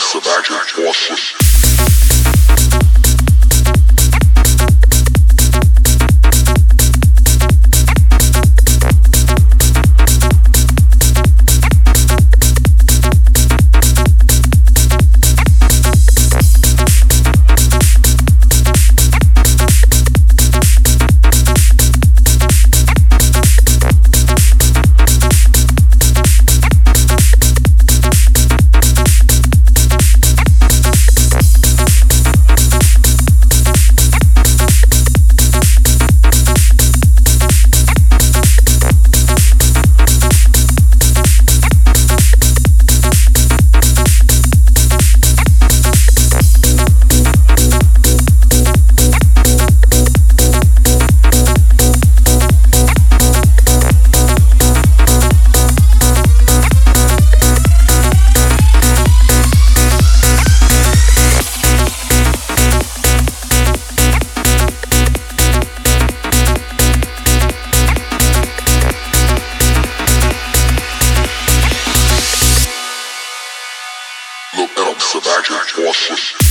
Sebastian Awesome. Look, I'm so back. Awesome.